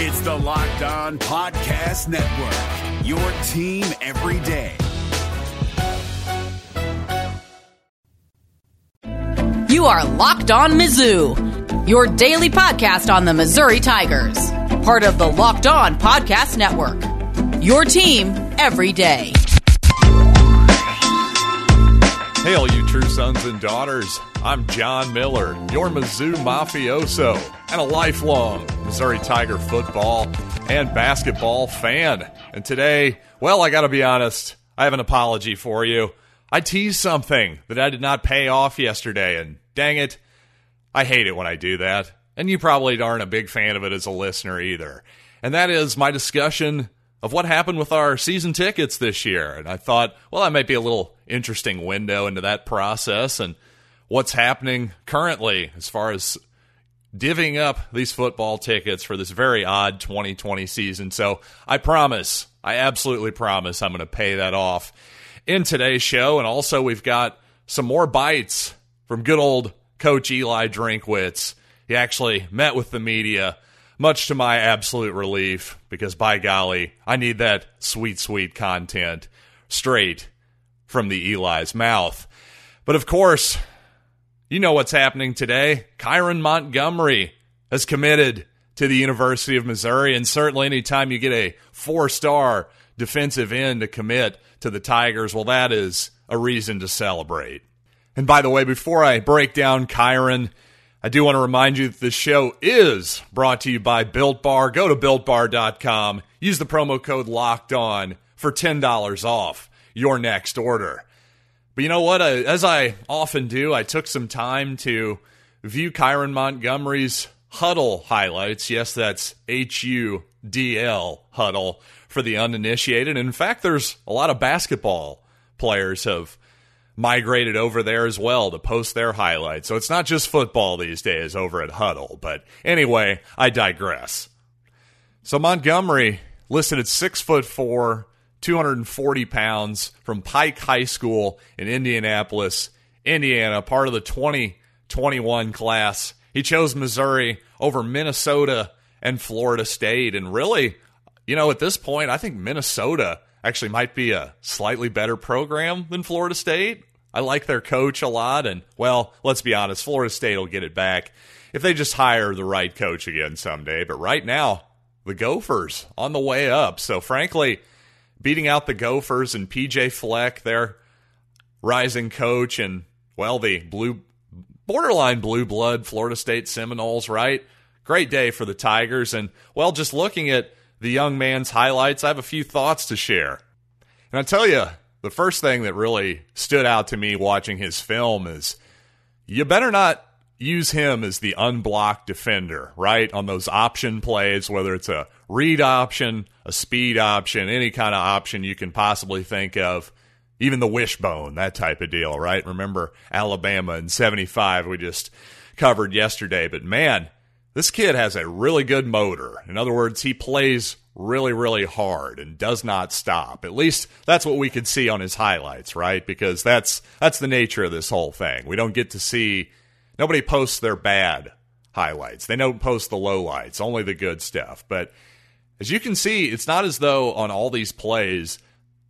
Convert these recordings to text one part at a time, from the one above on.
It's the Locked On Podcast Network, your team every day. You are Locked On Mizzou, your daily podcast on the Missouri Tigers, part of the Locked On Podcast Network. Your team every day. Hey, you true sons and daughters. I'm John Miller, your Mizzou mafioso, and a lifelong Missouri Tiger football and basketball fan. And today, well, I gotta be honest, I have an apology for you. I teased something that I did not pay off yesterday, and dang it, I hate it when I do that. And you probably aren't a big fan of it as a listener either. And that is my discussion of what happened with our season tickets this year. And I thought, well, that might be a little interesting window into that process and what's happening currently as far as divvying up these football tickets for this very odd 2020 season. So I promise, I absolutely promise I'm going to pay that off in today's show. And also, we've got some more bites from good old Coach Eli Drinkwitz. He actually met with the media much to my absolute relief, because by golly, I need that sweet, sweet content straight from the Eli's mouth. But of course, you know what's happening today. Kyran Montgomery has committed to the University of Missouri, and certainly anytime you get a four star defensive end to commit to the Tigers, well, that is a reason to celebrate. And by the way, before I break down Kyran, I do want to remind you that this show is brought to you by Built Bar. Go to builtbar.com, use the promo code locked on for $10 off your next order. But you know what? As I often do, I took some time to view Kyran Montgomery's Hudl highlights. Yes, that's H U D L huddle for the uninitiated. In fact, there's a lot of basketball players have migrated over there as well to post their highlights. So it's not just football these days over at Hudl. But anyway, I digress. So Montgomery listed at six foot four, 240 pounds from Pike High School in Indianapolis, Indiana, part of the 2021 class. He chose Missouri over Minnesota and Florida State. And really, you know, at this point, I think Minnesota actually might be a slightly better program than Florida State. I like their coach a lot, and well, let's be honest, Florida State will get it back if they just hire the right coach again someday. But right now, the Gophers on the way up. So frankly, beating out the Gophers and PJ Fleck, their rising coach, and well, the blue borderline blue blood Florida State Seminoles, right? Great day for the Tigers. And well, just looking at the young man's highlights, I have a few thoughts to share. And I tell you, the first thing that really stood out to me watching his film is you better not use him as the unblocked defender, right? On those option plays, whether it's a read option, a speed option, any kind of option you can possibly think of, even the wishbone, that type of deal, right? Remember Alabama in 75, we just covered yesterday. But man, this kid has a really good motor. In other words, he plays really, really hard and does not stop. At least that's what we could see on his highlights, right? Because that's that's the nature of this whole thing. We don't get to see nobody posts their bad highlights. They don't post the lowlights, only the good stuff. But as you can see, it's not as though on all these plays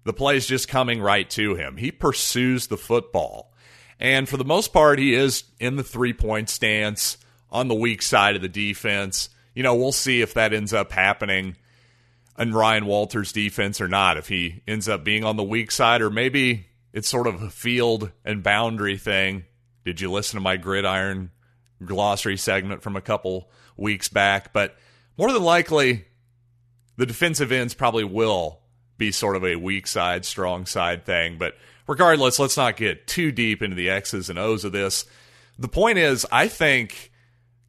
the play's just coming right to him. He pursues the football. And for the most part, he is in the three point stance on the weak side of the defense. You know, we'll see if that ends up happening in Ryan Walters' defense or not, if he ends up being on the weak side, or maybe it's sort of a field and boundary thing. Did you listen to my gridiron glossary segment from a couple weeks back? But more than likely, the defensive ends probably will be sort of a weak side, strong side thing. But regardless, let's not get too deep into the X's and O's of this. The point is, I think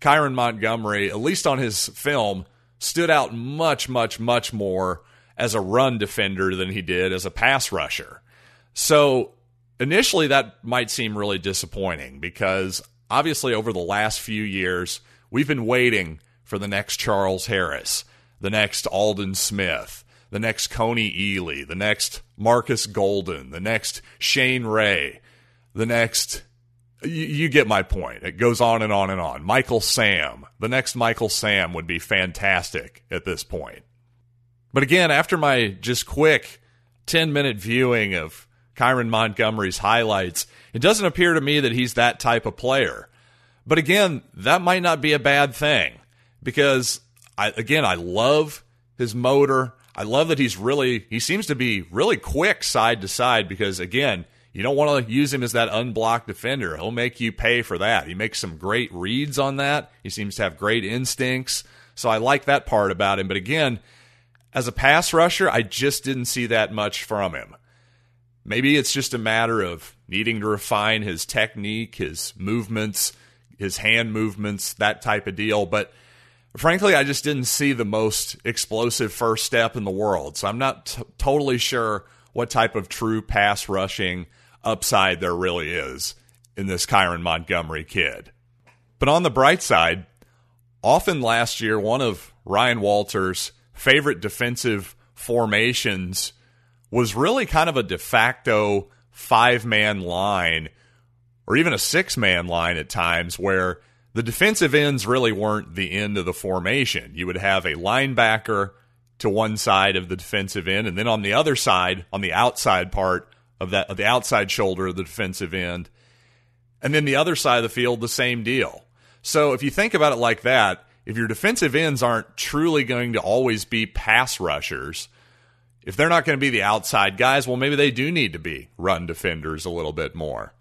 Kyran Montgomery, at least on his film, stood out much, much, much more as a run defender than he did as a pass rusher. So initially, that might seem really disappointing because obviously, over the last few years, we've been waiting for the next Charles Harris, the next Aldon Smith, the next Kony Ealy, the next Marcus Golden, the next Shane Ray, the next you, you get my point. It goes on and on and on. Michael Sam, the next Michael Sam would be fantastic at this point. But again, after my just quick 10 minute viewing of Kyran Montgomery's highlights, it doesn't appear to me that he's that type of player. But again, that might not be a bad thing because I again, I love his motor. I love that he's really he seems to be really quick side to side because again, you don't want to use him as that unblocked defender. He'll make you pay for that. He makes some great reads on that. He seems to have great instincts. So I like that part about him. But again, as a pass rusher, I just didn't see that much from him. Maybe it's just a matter of needing to refine his technique, his movements, his hand movements, that type of deal. But frankly, I just didn't see the most explosive first step in the world. So I'm not t- totally sure what type of true pass rushing upside there really is in this Kyran Montgomery kid. But on the bright side, often last year, one of Ryan Walters' favorite defensive formations was really kind of a de facto five man line or even a six man line at times where the defensive ends really weren't the end of the formation. You would have a linebacker to one side of the defensive end, and then on the other side, on the outside part of that, of the outside shoulder of the defensive end, and then the other side of the field, the same deal. So if you think about it like that, if your defensive ends aren't truly going to always be pass rushers, if they're not going to be the outside guys, well, maybe they do need to be run defenders a little bit more.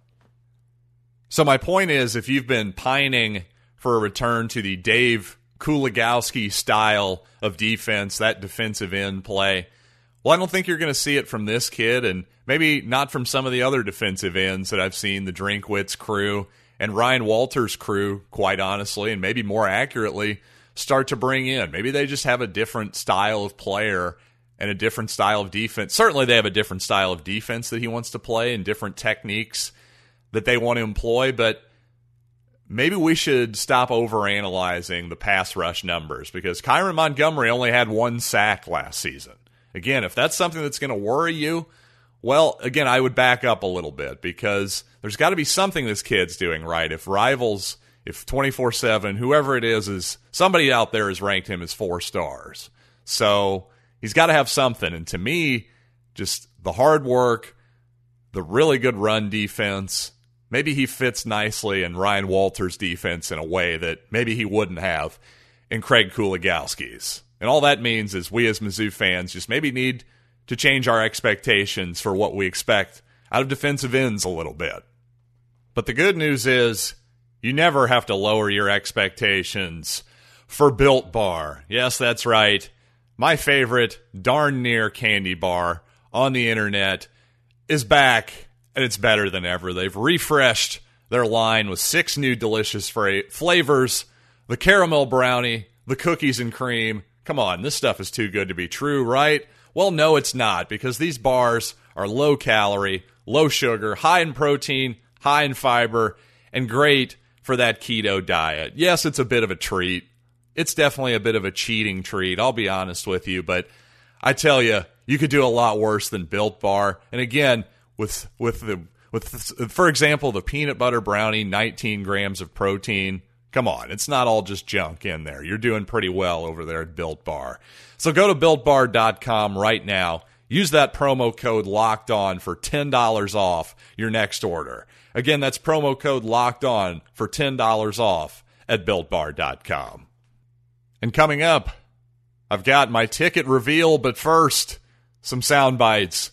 So my point is, if you've been pining for a return to the Dave Kuligowski style of defense, that defensive end play. Well, I don't think you're going to see it from this kid, and maybe not from some of the other defensive ends that I've seen the Drinkwitz crew and Ryan Walters' crew, quite honestly, and maybe more accurately, start to bring in. Maybe they just have a different style of player and a different style of defense. Certainly, they have a different style of defense that he wants to play and different techniques that they want to employ, but maybe we should stop overanalyzing the pass rush numbers because Kyran Montgomery only had one sack last season. Again, if that's something that's going to worry you, well, again, I would back up a little bit because there's got to be something this kid's doing right. If rivals, if 24 7, whoever it is, is somebody out there has ranked him as four stars. So he's got to have something. And to me, just the hard work, the really good run defense, maybe he fits nicely in Ryan Walters' defense in a way that maybe he wouldn't have in Craig Kuligowski's. And all that means is we as Mizzou fans just maybe need to change our expectations for what we expect out of defensive ends a little bit. But the good news is you never have to lower your expectations for Built Bar. Yes, that's right. My favorite darn near candy bar on the internet is back and it's better than ever. They've refreshed their line with six new delicious fra- flavors the caramel brownie, the cookies and cream. Come on, this stuff is too good to be true, right? Well, no, it's not because these bars are low calorie, low sugar, high in protein, high in fiber, and great for that keto diet. Yes, it's a bit of a treat. It's definitely a bit of a cheating treat, I'll be honest with you, but I tell you, you could do a lot worse than Built Bar. And again, with with the with for example the peanut butter brownie 19 grams of protein. Come on it's not all just junk in there. You're doing pretty well over there at built bar. So go to builtbar.com right now. Use that promo code locked on for $10 off your next order. Again that's promo code locked on for $10 off at builtbar.com and coming up i've got my ticket reveal but first some sound bites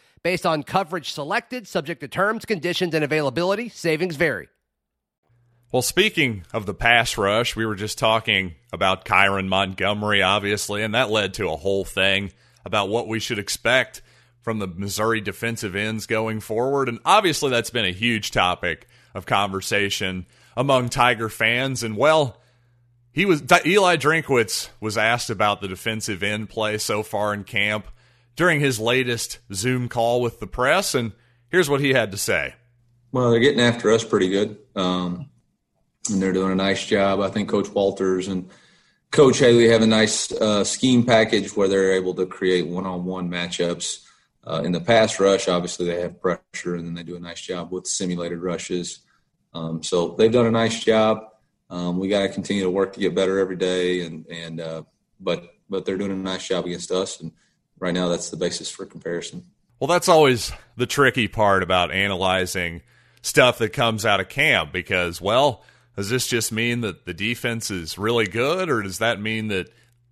Based on coverage selected, subject to terms, conditions, and availability, savings vary. Well, speaking of the pass rush, we were just talking about Kyran Montgomery, obviously, and that led to a whole thing about what we should expect from the Missouri defensive ends going forward. And obviously, that's been a huge topic of conversation among Tiger fans. And well, he was Eli Drinkwitz was asked about the defensive end play so far in camp during his latest Zoom call with the press, and here's what he had to say. Well, they're getting after us pretty good, um, and they're doing a nice job. I think Coach Walters and Coach Haley have a nice uh, scheme package where they're able to create one-on-one matchups. Uh, in the pass rush, obviously they have pressure, and then they do a nice job with simulated rushes. Um, so they've done a nice job. Um, we got to continue to work to get better every day, and and uh, but but they're doing a nice job against us, and right now that's the basis for comparison. Well, that's always the tricky part about analyzing stuff that comes out of camp because, well, does this just mean that the defense is really good, or does that mean that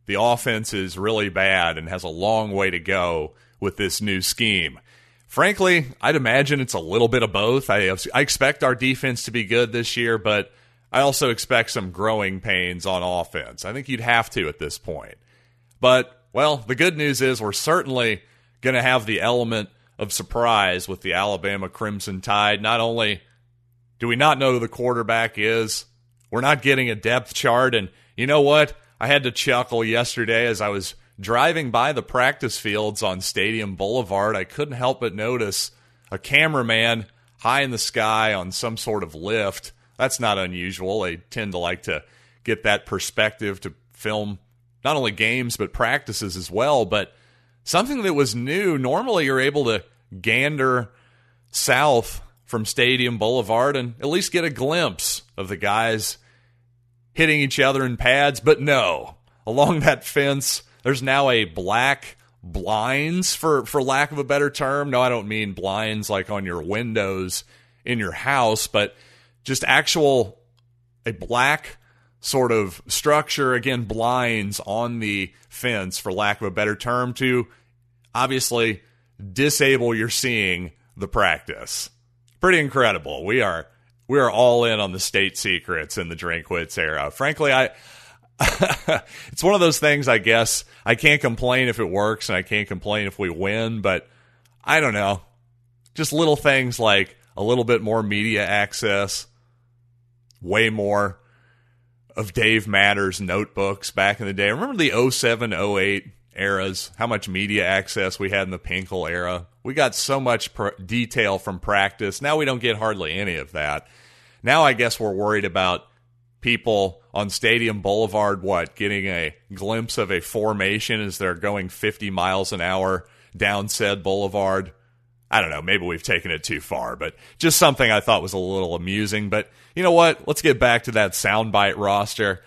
the offense is really bad and has a long way to go with this new scheme? Frankly, I'd imagine it's a little bit of both. I, I expect our defense to be good this year, but I also expect some growing pains on offense. I think you'd have to at this point. But, well, the good news is we're certainly going to have the element of surprise with the Alabama Crimson Tide. Not only do we not know who the quarterback is, we're not getting a depth chart. And you know what? I had to chuckle yesterday as I was driving by the practice fields on Stadium Boulevard. I couldn't help but notice a cameraman high in the sky on some sort of lift that's not unusual. They tend to like to get that perspective to film not only games but practices as well. But something that was new, normally you're able to gander south from Stadium Boulevard and at least get a glimpse of the guys hitting each other in pads. But no, along that fence, there's now a black blinds for for lack of a better term. No, I don't mean blinds like on your windows in your house, but just actual a black sort of structure again blinds on the fence for lack of a better term to obviously disable your seeing the practice. Pretty incredible. We are we are all in on the state secrets in the drinkwitz era. Frankly i it's one of those things i guess i can't complain if it works and i can't complain if we win but i don't know. Just little things like a little bit more media access way more of Dave Matter's notebooks back in the day. Remember the 07, 08 eras, how much media access we had in the Pinkel era? We got so much pr- detail from practice. Now we don't get hardly any of that. Now I guess we're worried about people on Stadium Boulevard, what, getting a glimpse of a formation as they're going 50 miles an hour down said boulevard. I don't know, maybe we've taken it too far, but just something I thought was a little amusing. But you know what? Let's get back to that soundbite roster.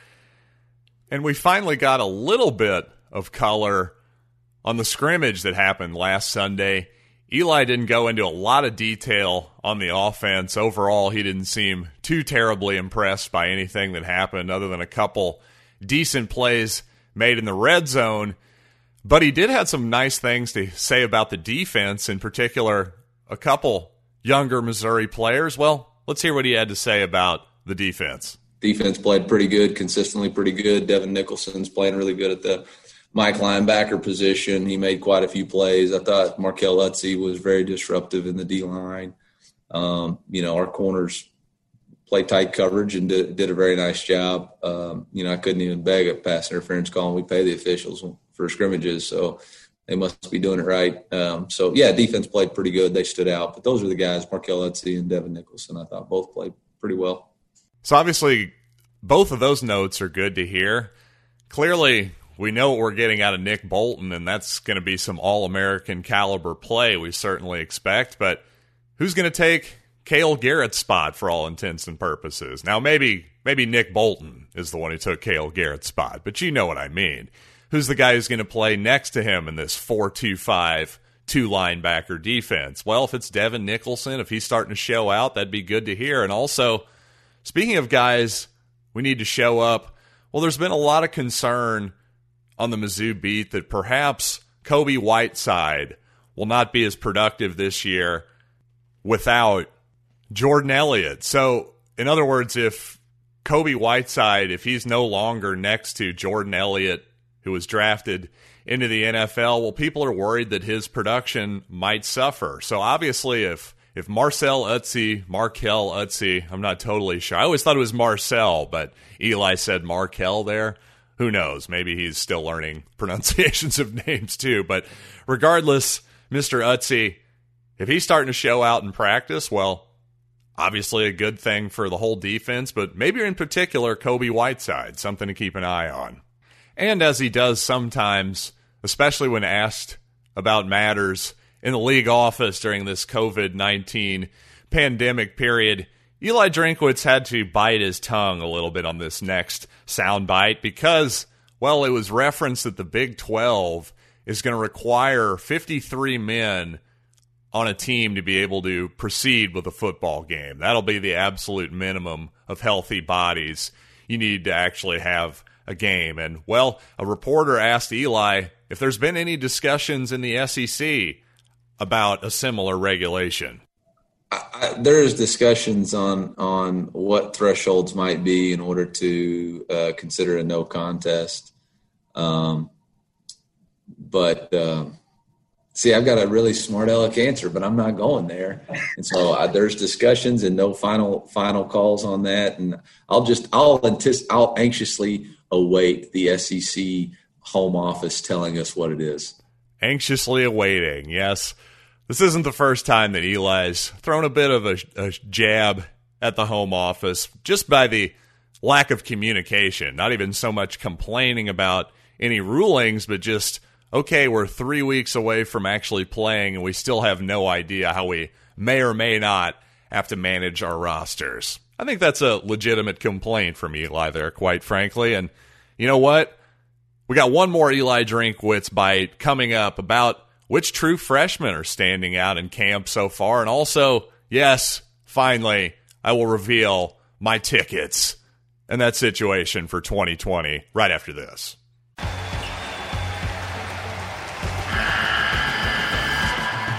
And we finally got a little bit of color on the scrimmage that happened last Sunday. Eli didn't go into a lot of detail on the offense. Overall, he didn't seem too terribly impressed by anything that happened, other than a couple decent plays made in the red zone. But he did have some nice things to say about the defense, in particular, a couple younger Missouri players. Well, let's hear what he had to say about the defense. Defense played pretty good, consistently pretty good. Devin Nicholson's playing really good at the Mike linebacker position. He made quite a few plays. I thought Markell Utsey was very disruptive in the D line. Um, you know, our corners played tight coverage and did, did a very nice job. Um, you know, I couldn't even beg a pass interference call, and we pay the officials for scrimmages. So they must be doing it right. Um, so yeah, defense played pretty good. They stood out, but those are the guys, Markell Utsey and Devin Nicholson. I thought both played pretty well. So obviously, both of those notes are good to hear. Clearly, we know what we're getting out of Nick Bolton, and that's going to be some All American caliber play. We certainly expect, but who's going to take Cale Garrett's spot for all intents and purposes? Now, maybe maybe Nick Bolton is the one who took Cale Garrett's spot, but you know what I mean who's the guy who's going to play next to him in this 4 2 5 two linebacker defense? Well, if it's Devin Nicholson, if he's starting to show out, that'd be good to hear. And also, speaking of guys we need to show up, well, there's been a lot of concern on the Mizzou beat that perhaps Kobie Whiteside will not be as productive this year without Jordan Elliott. So, in other words, if Kobie Whiteside, if he's no longer next to Jordan Elliott who was drafted into the NFL. Well, people are worried that his production might suffer. So obviously, if if Marcel Utsey, Markell Utsey, I'm not totally sure. I always thought it was Marcel, but Eli said Markell there. Who knows? Maybe he's still learning pronunciations of names too. But regardless, Mr. Utsey, if he's starting to show out in practice, well, obviously a good thing for the whole defense, but maybe in particular Kobie Whiteside, something to keep an eye on. And as he does sometimes, especially when asked about matters in the league office during this COVID 19 pandemic period, Eli Drinkwitz had to bite his tongue a little bit on this next soundbite because, well, it was referenced that the Big 12 is going to require 53 men on a team to be able to proceed with a football game. That'll be the absolute minimum of healthy bodies you need to actually have a game. And, well, a reporter asked Eli if there's been any discussions in the SEC about a similar regulation? I, there's discussions on on what thresholds might be in order to uh, consider a no contest. Um, but uh, see, I've got a really smart aleck answer, but I'm not going there. And so uh, there's discussions and no final final calls on that. And I'll just I'll anticipate I'll anxiously await the SEC home office telling us what it is. Anxiously awaiting, yes. This isn't the first time that Eli's thrown a bit of a, a jab at the home office just by the lack of communication. Not even so much complaining about any rulings, but just, okay, we're three weeks away from actually playing, and we still have no idea how we may or may not have to manage our rosters. I think that's a legitimate complaint from Eli there, quite frankly. And you know what? We got one more Eli Drinkwitz bite coming up about which true freshmen are standing out in camp so far. And also, yes, finally, I will reveal my tickets and that situation for 2020 right after this.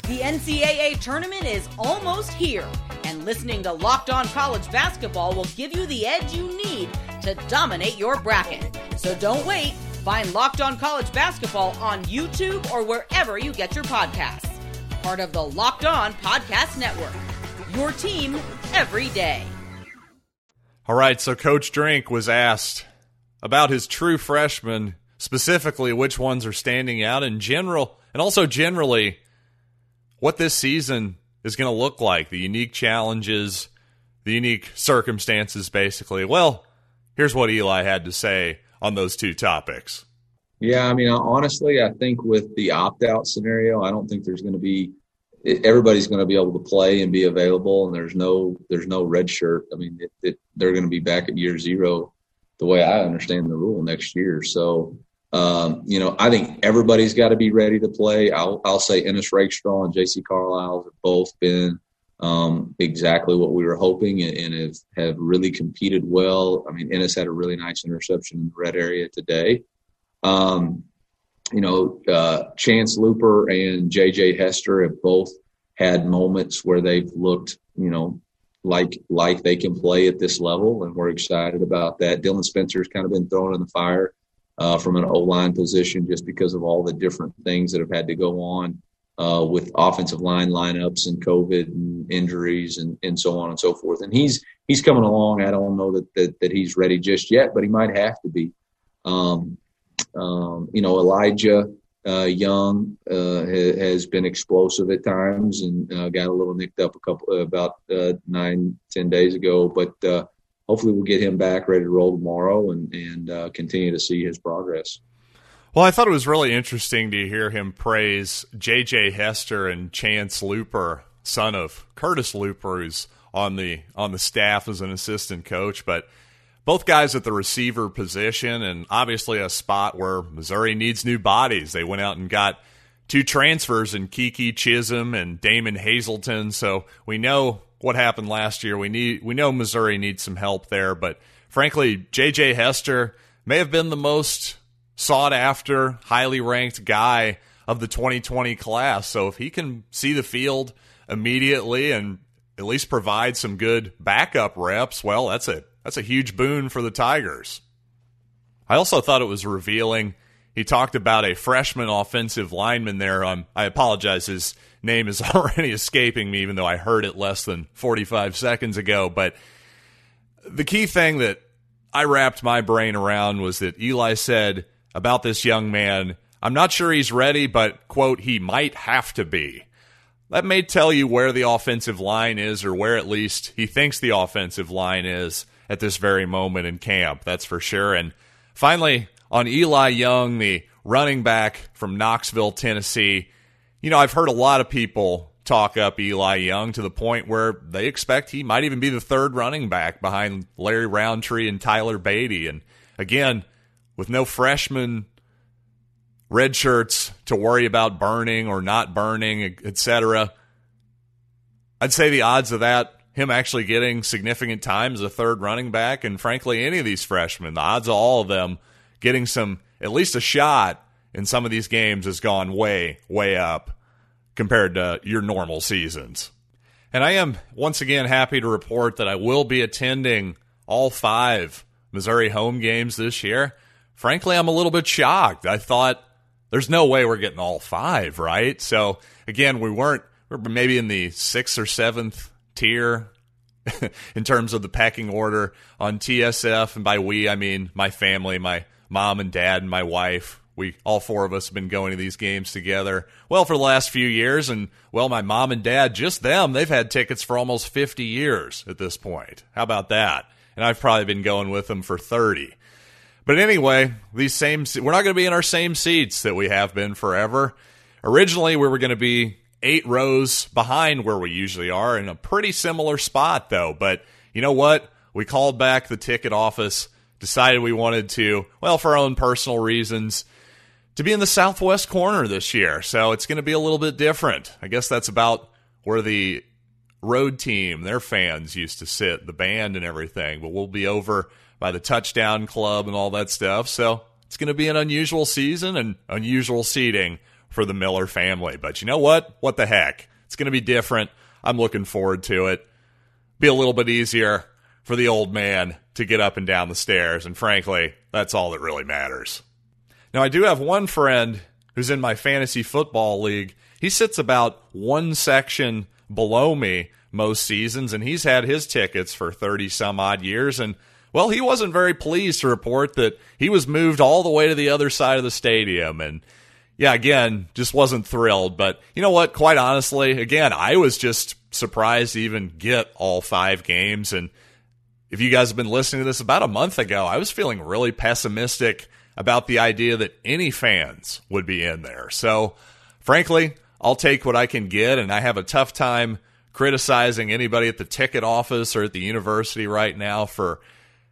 The NCAA tournament is almost here, listening to Locked On College Basketball will give you the edge you need to dominate your bracket. So don't wait. Find Locked On College Basketball on YouTube or wherever you get your podcasts. Part of the Locked On Podcast Network. Your team every day. All right, so Coach Drink was asked about his true freshmen, specifically which ones are standing out in general, and also generally what this season is going to look like, the unique challenges, the unique circumstances, basically. Well, here's what Eli had to say on those two topics? Yeah, I mean, honestly, I think with the opt out scenario, I don't think there's going to be everybody's going to be able to play and be available, and there's no there's no red shirt. I mean, it, it, they're going to be back at year zero, the way I understand the rule next year. So, um, you know, I think everybody's got to be ready to play. I'll I'll say Ennis Rakestraw and J.C. Carlies have both been um, exactly what we were hoping and, and, have, have really competed well. I mean, Ennis had a really nice interception in the red area today. Um, you know, uh, Chance Luper and JJ Hester have both had moments where they've looked, you know, like like they can play at this level, and we're excited about that. Dylan Spencer's kind of been thrown in the fire uh, from an O line position just because of all the different things that have had to go on uh, with offensive line lineups and COVID and injuries and, and so on and so forth. And he's he's coming along. I don't know that that, that he's ready just yet, but he might have to be. Um, um, you know, Elijah uh, Young uh, ha, has been explosive at times and uh, got a little nicked up a couple about uh, nine ten days ago, but. Uh, hopefully, we'll get him back ready to roll tomorrow and and continue to see his progress. Well, I thought it was really interesting to hear him praise J.J. Hester and Chance Luper, son of Curtis Luper, who's on the on the staff as an assistant coach. But both guys at the receiver position, and obviously a spot where Missouri needs new bodies. They went out and got two transfers in Keke Chism and Damon Hazelton. So we know what happened last year. We need we know Missouri needs some help there. But frankly, J.J. Hester may have been the most sought after, highly ranked guy of the 2020 class. So if he can see the field immediately and at least provide some good backup reps, well, that's a that's a huge boon for the Tigers. I also thought it was revealing he talked about a freshman offensive lineman there. Um, I apologize, his name is already escaping me, even though I heard it less than 45 seconds ago. But the key thing that I wrapped my brain around was that Eli said about this young man, I'm not sure he's ready, but, quote, he might have to be. That may tell you where the offensive line is, or where at least he thinks the offensive line is at this very moment in camp. That's for sure. And finally, on Eli Young, the running back from Knoxville, Tennessee, you know, I've heard a lot of people talk up Eli Young to the point where they expect he might even be the third running back behind Larry Rountree and Tyler Badie. And again, with no freshman red shirts to worry about burning or not burning, etc. I'd say the odds of that, him actually getting significant time as a third running back, and frankly, any of these freshmen, the odds of all of them getting some, at least a shot in some of these games has gone way, way up compared to your normal seasons. And I am once again happy to report that I will be attending all five Missouri home games this year. Frankly, I'm a little bit shocked. I thought there's no way we're getting all five, right? So again, we weren't, we are maybe in the sixth or seventh tier in terms of the packing order on TSF. And by we, I mean my family, my mom and dad and my wife. We all four of us have been going to these games together. Well, for the last few years, and well, my mom and dad, just them, they've had tickets for almost 50 years at this point. How about that? And I've probably been going with them for 30. But anyway, these same we're not going to be in our same seats that we have been forever. Originally, we were going to be eight rows behind where we usually are in a pretty similar spot, though. But you know what? We called back the ticket office, decided we wanted to, well, for our own personal reasons, to be in the southwest corner this year. So it's going to be a little bit different. I guess that's about where the road team, their fans used to sit, the band and everything. But we'll be over by the touchdown club and all that stuff. So it's going to be an unusual season and unusual seating for the Miller family. But you know what? What the heck? It's going to be different. I'm looking forward to it. Be a little bit easier for the old man to get up and down the stairs. And frankly, that's all that really matters. Now, I do have one friend who's in my fantasy football league. He sits about one section below me most seasons, and he's had his tickets for 30 some odd years. And well, he wasn't very pleased to report that he was moved all the way to the other side of the stadium. And yeah, again, just wasn't thrilled. But you know what? Quite honestly, again, I was just surprised to even get all five games. And if you guys have been listening to this about a month ago, I was feeling really pessimistic about the idea that any fans would be in there. So, frankly, I'll take what I can get. And I have a tough time criticizing anybody at the ticket office or at the university right now for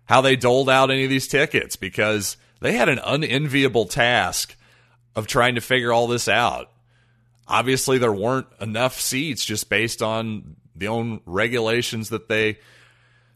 how they doled out any of these tickets because they had an unenviable task of trying to figure all this out. Obviously, there weren't enough seats just based on the own regulations that they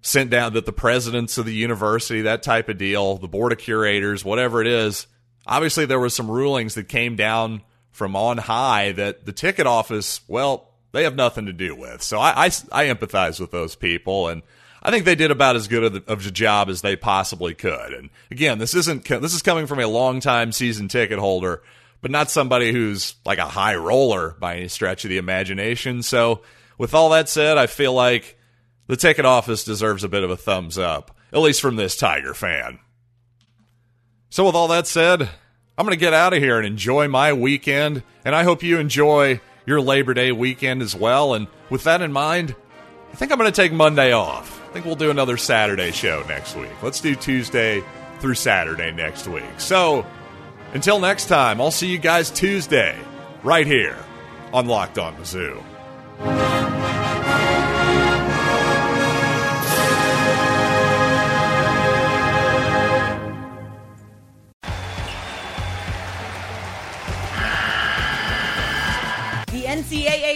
sent down, that the presidents of the university, that type of deal, the board of curators, whatever it is. Obviously, there were some rulings that came down from on high that the ticket office, well, they have nothing to do with. So I, I, I empathize with those people and I think they did about as good of, the, of a job as they possibly could. And again, this isn't this is coming from a longtime season ticket holder, but not somebody who's like a high roller by any stretch of the imagination. So, with all that said, I feel like the ticket office deserves a bit of a thumbs up, at least from this Tiger fan. So, with all that said, I'm going to get out of here and enjoy my weekend, and I hope you enjoy your Labor Day weekend as well. And with that in mind, I think I'm going to take Monday off I think we'll do another Saturday show next week. Let's do Tuesday through Saturday next week. So until next time, I'll see you guys Tuesday right here on Locked On Mizzou.